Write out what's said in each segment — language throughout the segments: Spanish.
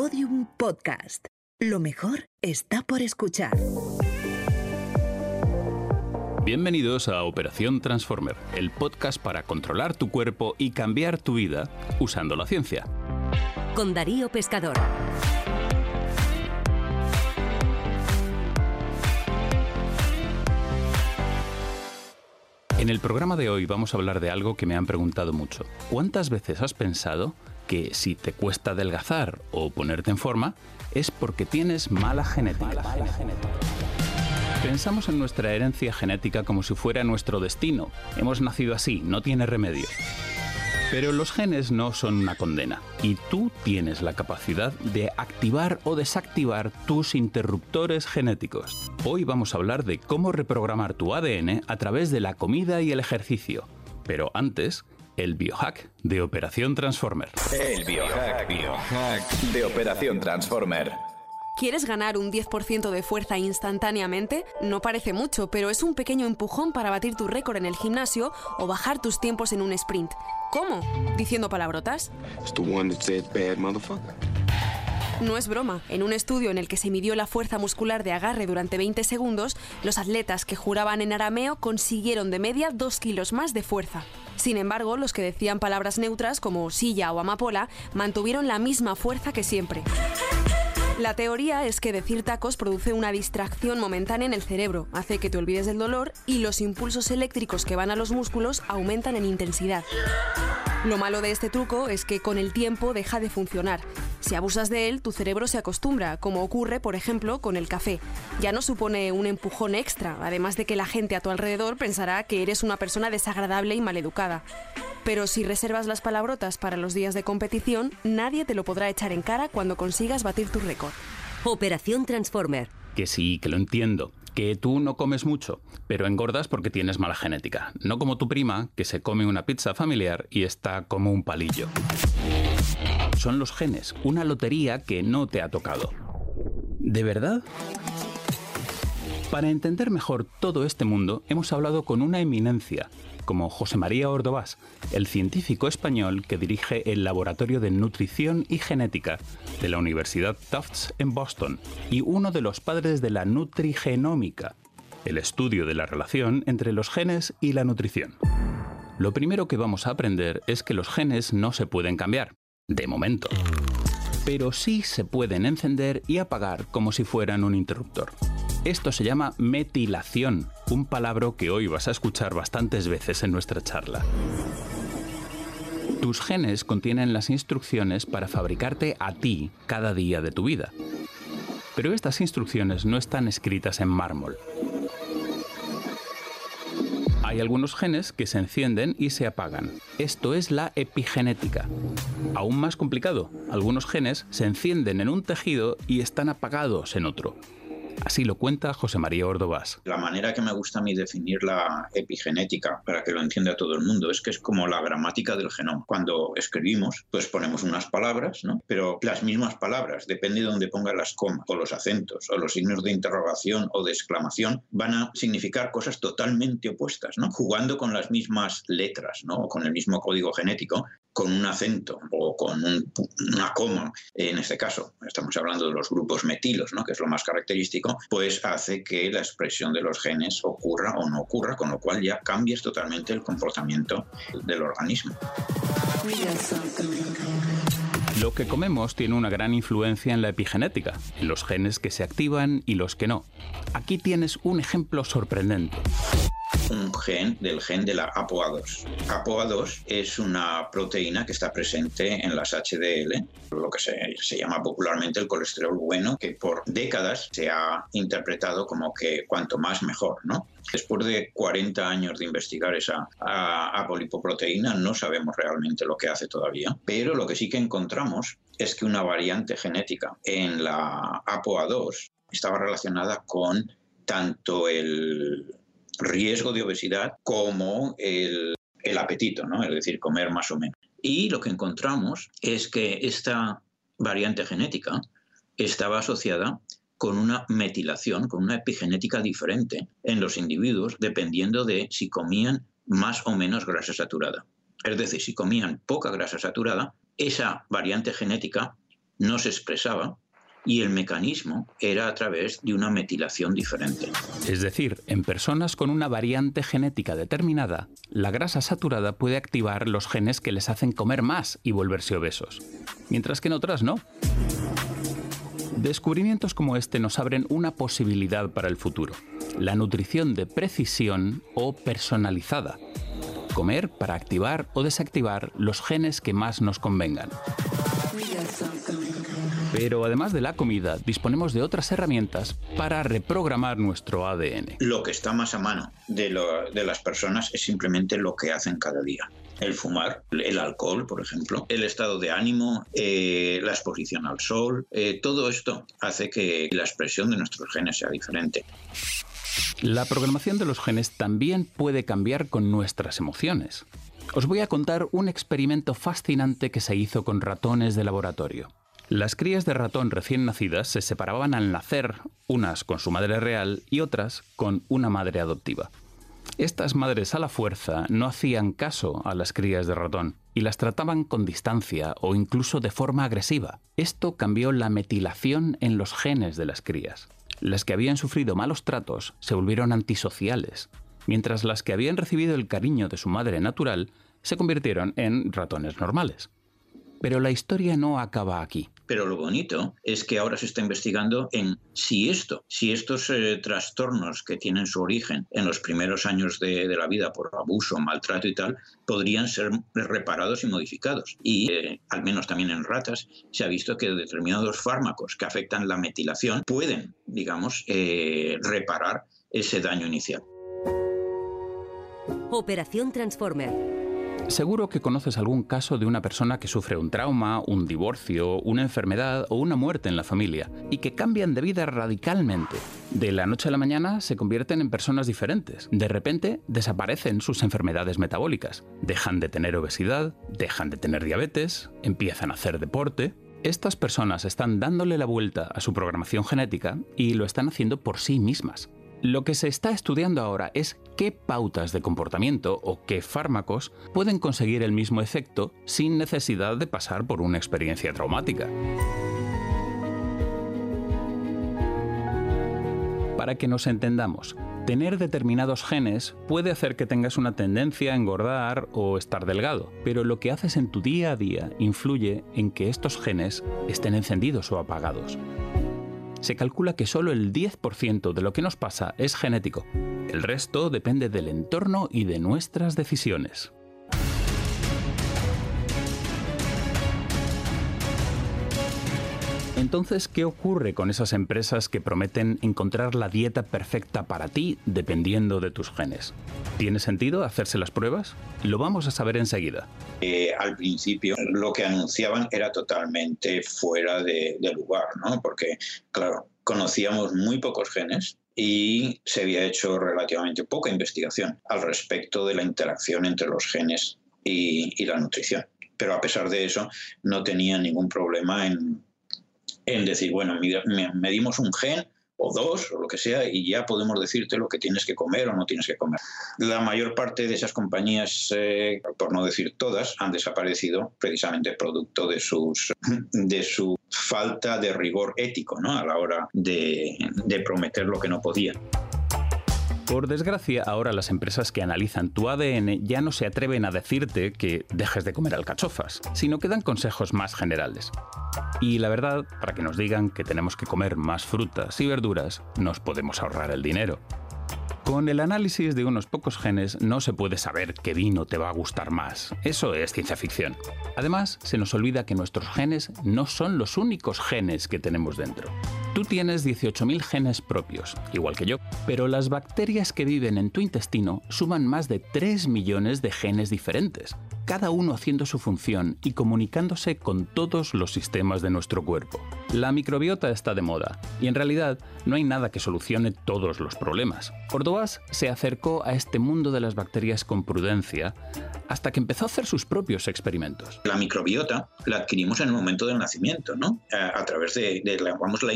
Podium Podcast. Lo mejor está por escuchar. Bienvenidos a Operación Transformer, el podcast para controlar tu cuerpo y cambiar tu vida usando la ciencia. Con Darío Pescador. En el programa de hoy vamos a hablar de algo que me han preguntado mucho. ¿Cuántas veces has pensado que si te cuesta adelgazar o ponerte en forma es porque tienes mala genética? Pensamos en nuestra herencia genética como si fuera nuestro destino. Hemos nacido así, no tiene remedio. Pero los genes no son una condena y tú tienes la capacidad de activar o desactivar tus interruptores genéticos. Hoy vamos a hablar de cómo reprogramar tu ADN a través de la comida y el ejercicio. Pero antes, el biohack de Operación Transformer. El biohack, biohack de Operación Transformer. ¿Quieres ganar un 10% de fuerza instantáneamente? No parece mucho, pero es un pequeño empujón para batir tu récord en el gimnasio o bajar tus tiempos en un sprint. ¿Cómo? ¿Diciendo palabrotas? No es broma. En un estudio en el que se midió la fuerza muscular de agarre durante 20 segundos, los atletas que juraban en arameo consiguieron de media 2 kilos más de fuerza. Sin embargo, los que decían palabras neutras como silla o amapola mantuvieron la misma fuerza que siempre. La teoría es que decir tacos produce una distracción momentánea en el cerebro, hace que te olvides del dolor y los impulsos eléctricos que van a los músculos aumentan en intensidad. Lo malo de este truco es que con el tiempo deja de funcionar. Si abusas de él, tu cerebro se acostumbra, como ocurre, por ejemplo, con el café. Ya no supone un empujón extra, además de que la gente a tu alrededor pensará que eres una persona desagradable y maleducada. Pero si reservas las palabrotas para los días de competición, nadie te lo podrá echar en cara cuando consigas batir tu récord. Operación Transformer. Que sí, que lo entiendo. Que tú no comes mucho, pero engordas porque tienes mala genética. No como tu prima, que se come una pizza familiar y está como un palillo. Son los genes, una lotería que no te ha tocado. ¿De verdad? Para entender mejor todo este mundo, hemos hablado con una eminencia, como José María Ordovás, el científico español que dirige el Laboratorio de Nutrición y Genética de la Universidad Tufts en Boston y uno de los padres de la nutrigenómica, el estudio de la relación entre los genes y la nutrición. Lo primero que vamos a aprender es que los genes no se pueden cambiar, de momento, pero sí se pueden encender y apagar como si fueran un interruptor. Esto se llama metilación, un palabra que hoy vas a escuchar bastantes veces en nuestra charla. Tus genes contienen las instrucciones para fabricarte a ti cada día de tu vida. Pero estas instrucciones no están escritas en mármol. Hay algunos genes que se encienden y se apagan. Esto es la epigenética. Aún más complicado, algunos genes se encienden en un tejido y están apagados en otro. Así lo cuenta José María Ordovás. La manera que me gusta a mí definir la epigenética, para que lo entienda todo el mundo, es que es como la gramática del genoma. Cuando escribimos, pues ponemos unas palabras, ¿no? Pero las mismas palabras, depende de dónde ponga las comas, o los acentos, o los signos de interrogación o de exclamación, van a significar cosas totalmente opuestas, ¿no? Jugando con las mismas letras, ¿no? O con el mismo código genético, con un acento o con una coma, en este caso, estamos hablando de los grupos metilos, ¿no? que es lo más característico, pues hace que la expresión de los genes ocurra o no ocurra, con lo cual ya cambias totalmente el comportamiento del organismo. Lo que comemos tiene una gran influencia en la epigenética, en los genes que se activan y los que no. Aquí tienes un ejemplo sorprendente un gen del gen de la ApoA2. ApoA2 es una proteína que está presente en las HDL, lo que se, llama popularmente el colesterol bueno, que por décadas se ha interpretado como que cuanto más mejor, ¿no? Después de 40 años de investigar esa apolipoproteína, no sabemos realmente lo que hace todavía, pero lo que sí que encontramos es que una variante genética en la ApoA2 estaba relacionada con tanto el riesgo de obesidad como el, apetito, ¿no? es decir, comer más o menos. Y lo que encontramos es que esta variante genética estaba asociada con una metilación, con una epigenética diferente en los individuos, dependiendo de si comían más o menos grasa saturada. Es decir, si comían poca grasa saturada, esa variante genética no se expresaba y el mecanismo era a través de una metilación diferente. Es decir, en personas con una variante genética determinada, la grasa saturada puede activar los genes que les hacen comer más y volverse obesos, mientras que en otras no. Descubrimientos como este nos abren una posibilidad para el futuro, la nutrición de precisión o personalizada. Comer para activar o desactivar los genes que más nos convengan. Pero además de la comida, disponemos de otras herramientas para reprogramar nuestro ADN. Lo que está más a mano de, las personas es simplemente lo que hacen cada día el fumar, el alcohol, por ejemplo, el estado de ánimo, eh, la exposición al sol, eh, todo esto hace que la expresión de nuestros genes sea diferente. La programación de los genes también puede cambiar con nuestras emociones. Os voy a contar un experimento fascinante que se hizo con ratones de laboratorio. Las crías de ratón recién nacidas se separaban al nacer, unas con su madre real y otras con una madre adoptiva. Estas madres a la fuerza no hacían caso a las crías de ratón y las trataban con distancia o incluso de forma agresiva. Esto cambió la metilación en los genes de las crías. Las que habían sufrido malos tratos se volvieron antisociales, mientras las que habían recibido el cariño de su madre natural se convirtieron en ratones normales. Pero la historia no acaba aquí. Pero lo bonito es que ahora se está investigando en si esto, si estos eh, trastornos que tienen su origen en los primeros años de, la vida por abuso, maltrato y tal, podrían ser reparados y modificados. Y eh, al menos también en ratas se ha visto que determinados fármacos que afectan la metilación pueden, digamos, eh, reparar ese daño inicial. Operación Transformer Seguro que conoces algún caso de una persona que sufre un trauma, un divorcio, una enfermedad o una muerte en la familia y que cambian de vida radicalmente. De la noche a la mañana se convierten en personas diferentes. De repente desaparecen sus enfermedades metabólicas. Dejan de tener obesidad, dejan de tener diabetes, empiezan a hacer deporte. Estas personas están dándole la vuelta a su programación genética y lo están haciendo por sí mismas. Lo que se está estudiando ahora es qué pautas de comportamiento o qué fármacos pueden conseguir el mismo efecto sin necesidad de pasar por una experiencia traumática. Para que nos entendamos, tener determinados genes puede hacer que tengas una tendencia a engordar o estar delgado, pero lo que haces en tu día a día influye en que estos genes estén encendidos o apagados se calcula que solo el 10% de lo que nos pasa es genético. El resto depende del entorno y de nuestras decisiones. Entonces, ¿qué ocurre con esas empresas que prometen encontrar la dieta perfecta para ti dependiendo de tus genes? ¿Tiene sentido hacerse las pruebas? Lo vamos a saber enseguida. Eh, al principio lo que anunciaban era totalmente fuera de, lugar, ¿no? Porque, claro, conocíamos muy pocos genes y se había hecho relativamente poca investigación al respecto de la interacción entre los genes y, y la nutrición. Pero a pesar de eso, no tenía ningún problema en en decir, bueno, medimos un gen o dos o lo que sea y ya podemos decirte lo que tienes que comer o no tienes que comer. La mayor parte de esas compañías, eh, por no decir todas, han desaparecido precisamente producto de, sus, de su falta de rigor ético ¿no? a la hora de, de prometer lo que no podían. Por desgracia, ahora las empresas que analizan tu ADN ya no se atreven a decirte que dejes de comer alcachofas, sino que dan consejos más generales. Y la verdad, para que nos digan que tenemos que comer más frutas y verduras, nos podemos ahorrar el dinero. Con el análisis de unos pocos genes no se puede saber qué vino te va a gustar más. Eso es ciencia ficción. Además, se nos olvida que nuestros genes no son los únicos genes que tenemos dentro. Tú tienes 18.000 genes propios, igual que yo, pero las bacterias que viven en tu intestino suman más de 3 millones de genes diferentes cada uno haciendo su función y comunicándose con todos los sistemas de nuestro cuerpo. La microbiota está de moda y en realidad no hay nada que solucione todos los problemas. Ordovás se acercó a este mundo de las bacterias con prudencia hasta que empezó a hacer sus propios experimentos. La microbiota la adquirimos en el momento del nacimiento, ¿no? A, través de, la, la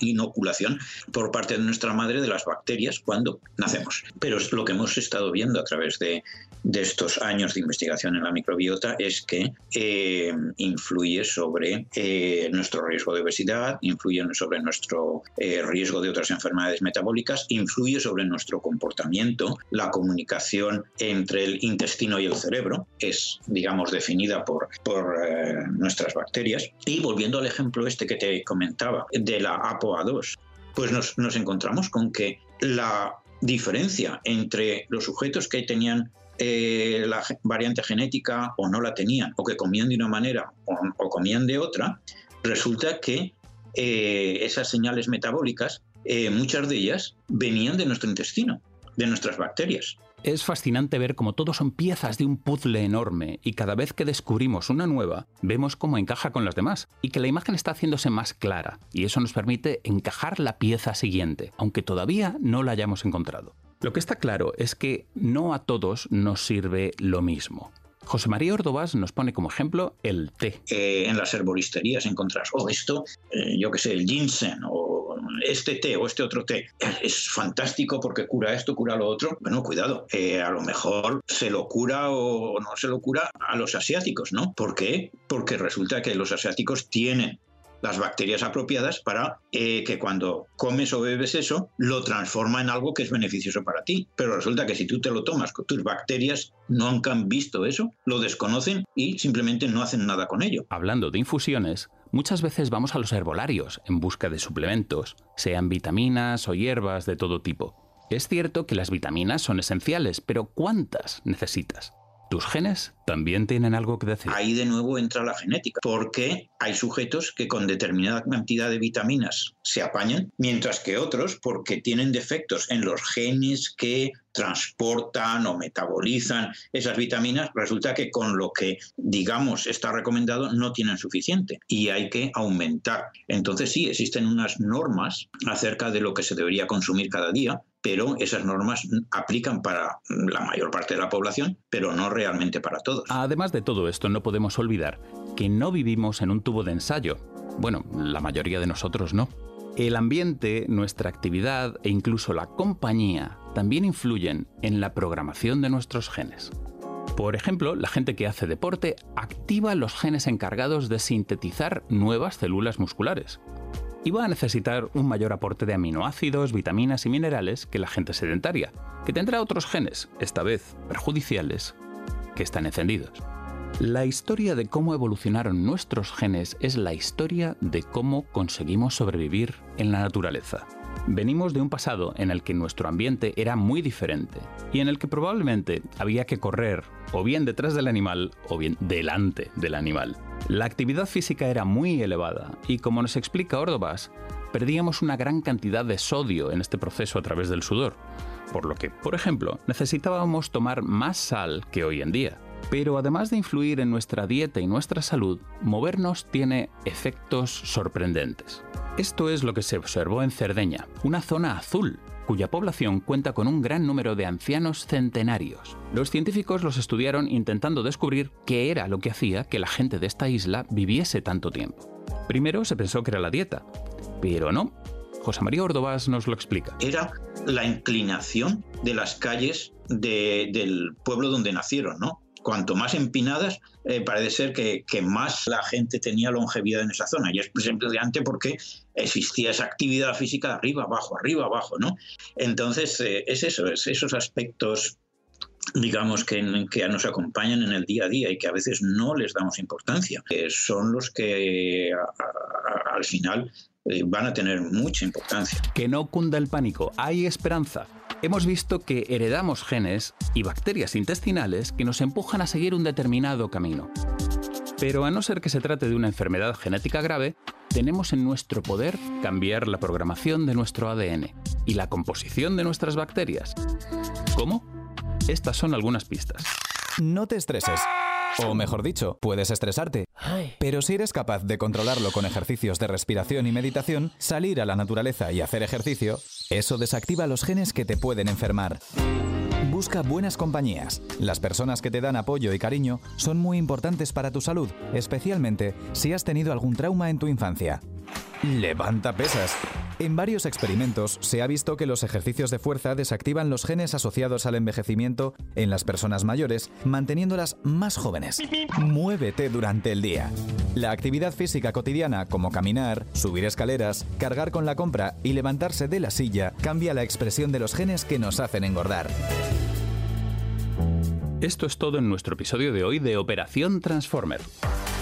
inoculación por parte de nuestra madre de las bacterias cuando nacemos. Pero es lo que hemos estado viendo a través de de estos años de investigación en la microbiota es que eh, influye sobre eh, nuestro riesgo de obesidad, influye sobre nuestro eh, riesgo de otras enfermedades metabólicas, influye sobre nuestro comportamiento, la comunicación entre el intestino y el cerebro es, digamos, definida por, por nuestras bacterias. Y volviendo al ejemplo este que te comentaba de la APOA2, pues nos, nos encontramos con que la diferencia entre los sujetos que tenían eh, la variante genética o no la tenían, o que comían de una manera o, comían de otra, resulta que eh, esas señales metabólicas, eh, muchas de ellas venían de nuestro intestino, de nuestras bacterias. Es fascinante ver cómo todos son piezas de un puzzle enorme y cada vez que descubrimos una nueva, vemos cómo encaja con las demás y que la imagen está haciéndose más clara y eso nos permite encajar la pieza siguiente, aunque todavía no la hayamos encontrado. Lo que está claro es que no a todos nos sirve lo mismo. José María Ordovás nos pone como ejemplo el té. Eh, en las herboristerías encontrás, oh, esto, eh, yo qué sé, el ginseng, o este té, o este otro té, es fantástico porque cura esto, cura lo otro. Bueno, cuidado, eh, a lo mejor se lo cura o no se lo cura a los asiáticos, ¿no? ¿Por qué? Porque resulta que los asiáticos tienen las bacterias apropiadas para eh, que cuando comes o bebes eso, lo transforma en algo que es beneficioso para ti. Pero resulta que si tú te lo tomas, tus bacterias nunca han visto eso, lo desconocen y simplemente no hacen nada con ello. Hablando de infusiones, muchas veces vamos a los herbolarios en busca de suplementos, sean vitaminas o hierbas de todo tipo. Es cierto que las vitaminas son esenciales, pero ¿cuántas necesitas? ¿Tus genes también tienen algo que decir? Ahí de nuevo entra la genética, porque hay sujetos que con determinada cantidad de vitaminas se apañan, mientras que otros, porque tienen defectos en los genes que transportan o metabolizan esas vitaminas, resulta que con lo que digamos está recomendado no tienen suficiente y hay que aumentar. Entonces sí, existen unas normas acerca de lo que se debería consumir cada día, pero esas normas aplican para la mayor parte de la población, pero no realmente para todos. Además de todo esto, no podemos olvidar que no vivimos en un tubo de ensayo. Bueno, la mayoría de nosotros no. El ambiente, nuestra actividad e incluso la compañía también influyen en la programación de nuestros genes. Por ejemplo, la gente que hace deporte activa los genes encargados de sintetizar nuevas células musculares y va a necesitar un mayor aporte de aminoácidos, vitaminas y minerales que la gente sedentaria, que tendrá otros genes, esta vez perjudiciales, que están encendidos. La historia de cómo evolucionaron nuestros genes es la historia de cómo conseguimos sobrevivir en la naturaleza. Venimos de un pasado en el que nuestro ambiente era muy diferente y en el que probablemente había que correr o bien detrás del animal o bien delante del animal. La actividad física era muy elevada y como nos explica Ordovas, perdíamos una gran cantidad de sodio en este proceso a través del sudor, por lo que, por ejemplo, necesitábamos tomar más sal que hoy en día. Pero además de influir en nuestra dieta y nuestra salud, movernos tiene efectos sorprendentes. Esto es lo que se observó en Cerdeña, una zona azul, cuya población cuenta con un gran número de ancianos centenarios. Los científicos los estudiaron intentando descubrir qué era lo que hacía que la gente de esta isla viviese tanto tiempo. Primero se pensó que era la dieta, pero no. José María Ordovás nos lo explica. Era la inclinación de las calles del pueblo donde nacieron, ¿no? Cuanto más empinadas, eh, parece ser que, más la gente tenía longevidad en esa zona. Y es simplemente porque existía esa actividad física arriba, abajo, arriba, abajo, ¿no? Entonces, eh, es eso, es esos aspectos digamos que, que, nos acompañan en el día a día y que a veces no les damos importancia, son los que al final eh, van a tener mucha importancia. Que no cunda el pánico, hay esperanza hemos visto que heredamos genes y bacterias intestinales que nos empujan a seguir un determinado camino. Pero a no ser que se trate de una enfermedad genética grave, tenemos en nuestro poder cambiar la programación de nuestro ADN y la composición de nuestras bacterias. ¿Cómo? Estas son algunas pistas. No te estreses. O mejor dicho, puedes estresarte. Pero si eres capaz de controlarlo con ejercicios de respiración y meditación, salir a la naturaleza y hacer ejercicio, eso desactiva los genes que te pueden enfermar. Busca buenas compañías. Las personas que te dan apoyo y cariño son muy importantes para tu salud, especialmente si has tenido algún trauma en tu infancia. Levanta pesas. En varios experimentos se ha visto que los ejercicios de fuerza desactivan los genes asociados al envejecimiento en las personas mayores, manteniéndolas más jóvenes. Muévete durante el día. La actividad física cotidiana, como caminar, subir escaleras, cargar con la compra y levantarse de la silla, cambia la expresión de los genes que nos hacen engordar. Esto es todo en nuestro episodio de hoy de Operación Transformer.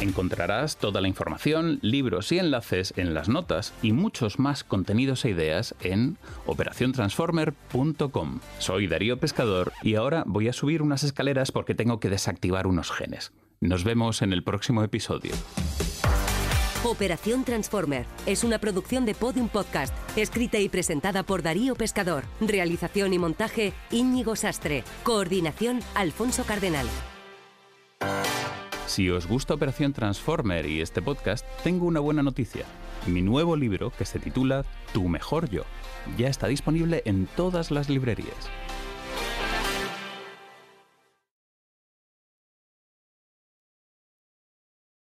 Encontrarás toda la información, libros y enlaces en las notas y muchos más contenidos e ideas en operaciontransformer.com. Soy Darío Pescador y ahora voy a subir unas escaleras porque tengo que desactivar unos genes. Nos vemos en el próximo episodio. Operación Transformer es una producción de Podium Podcast, escrita y presentada por Darío Pescador. Realización y montaje Íñigo Sastre. Coordinación Alfonso Cardenal. Si os gusta Operación Transformer y este podcast, tengo una buena noticia. Mi nuevo libro, que se titula Tu mejor yo, ya está disponible en todas las librerías.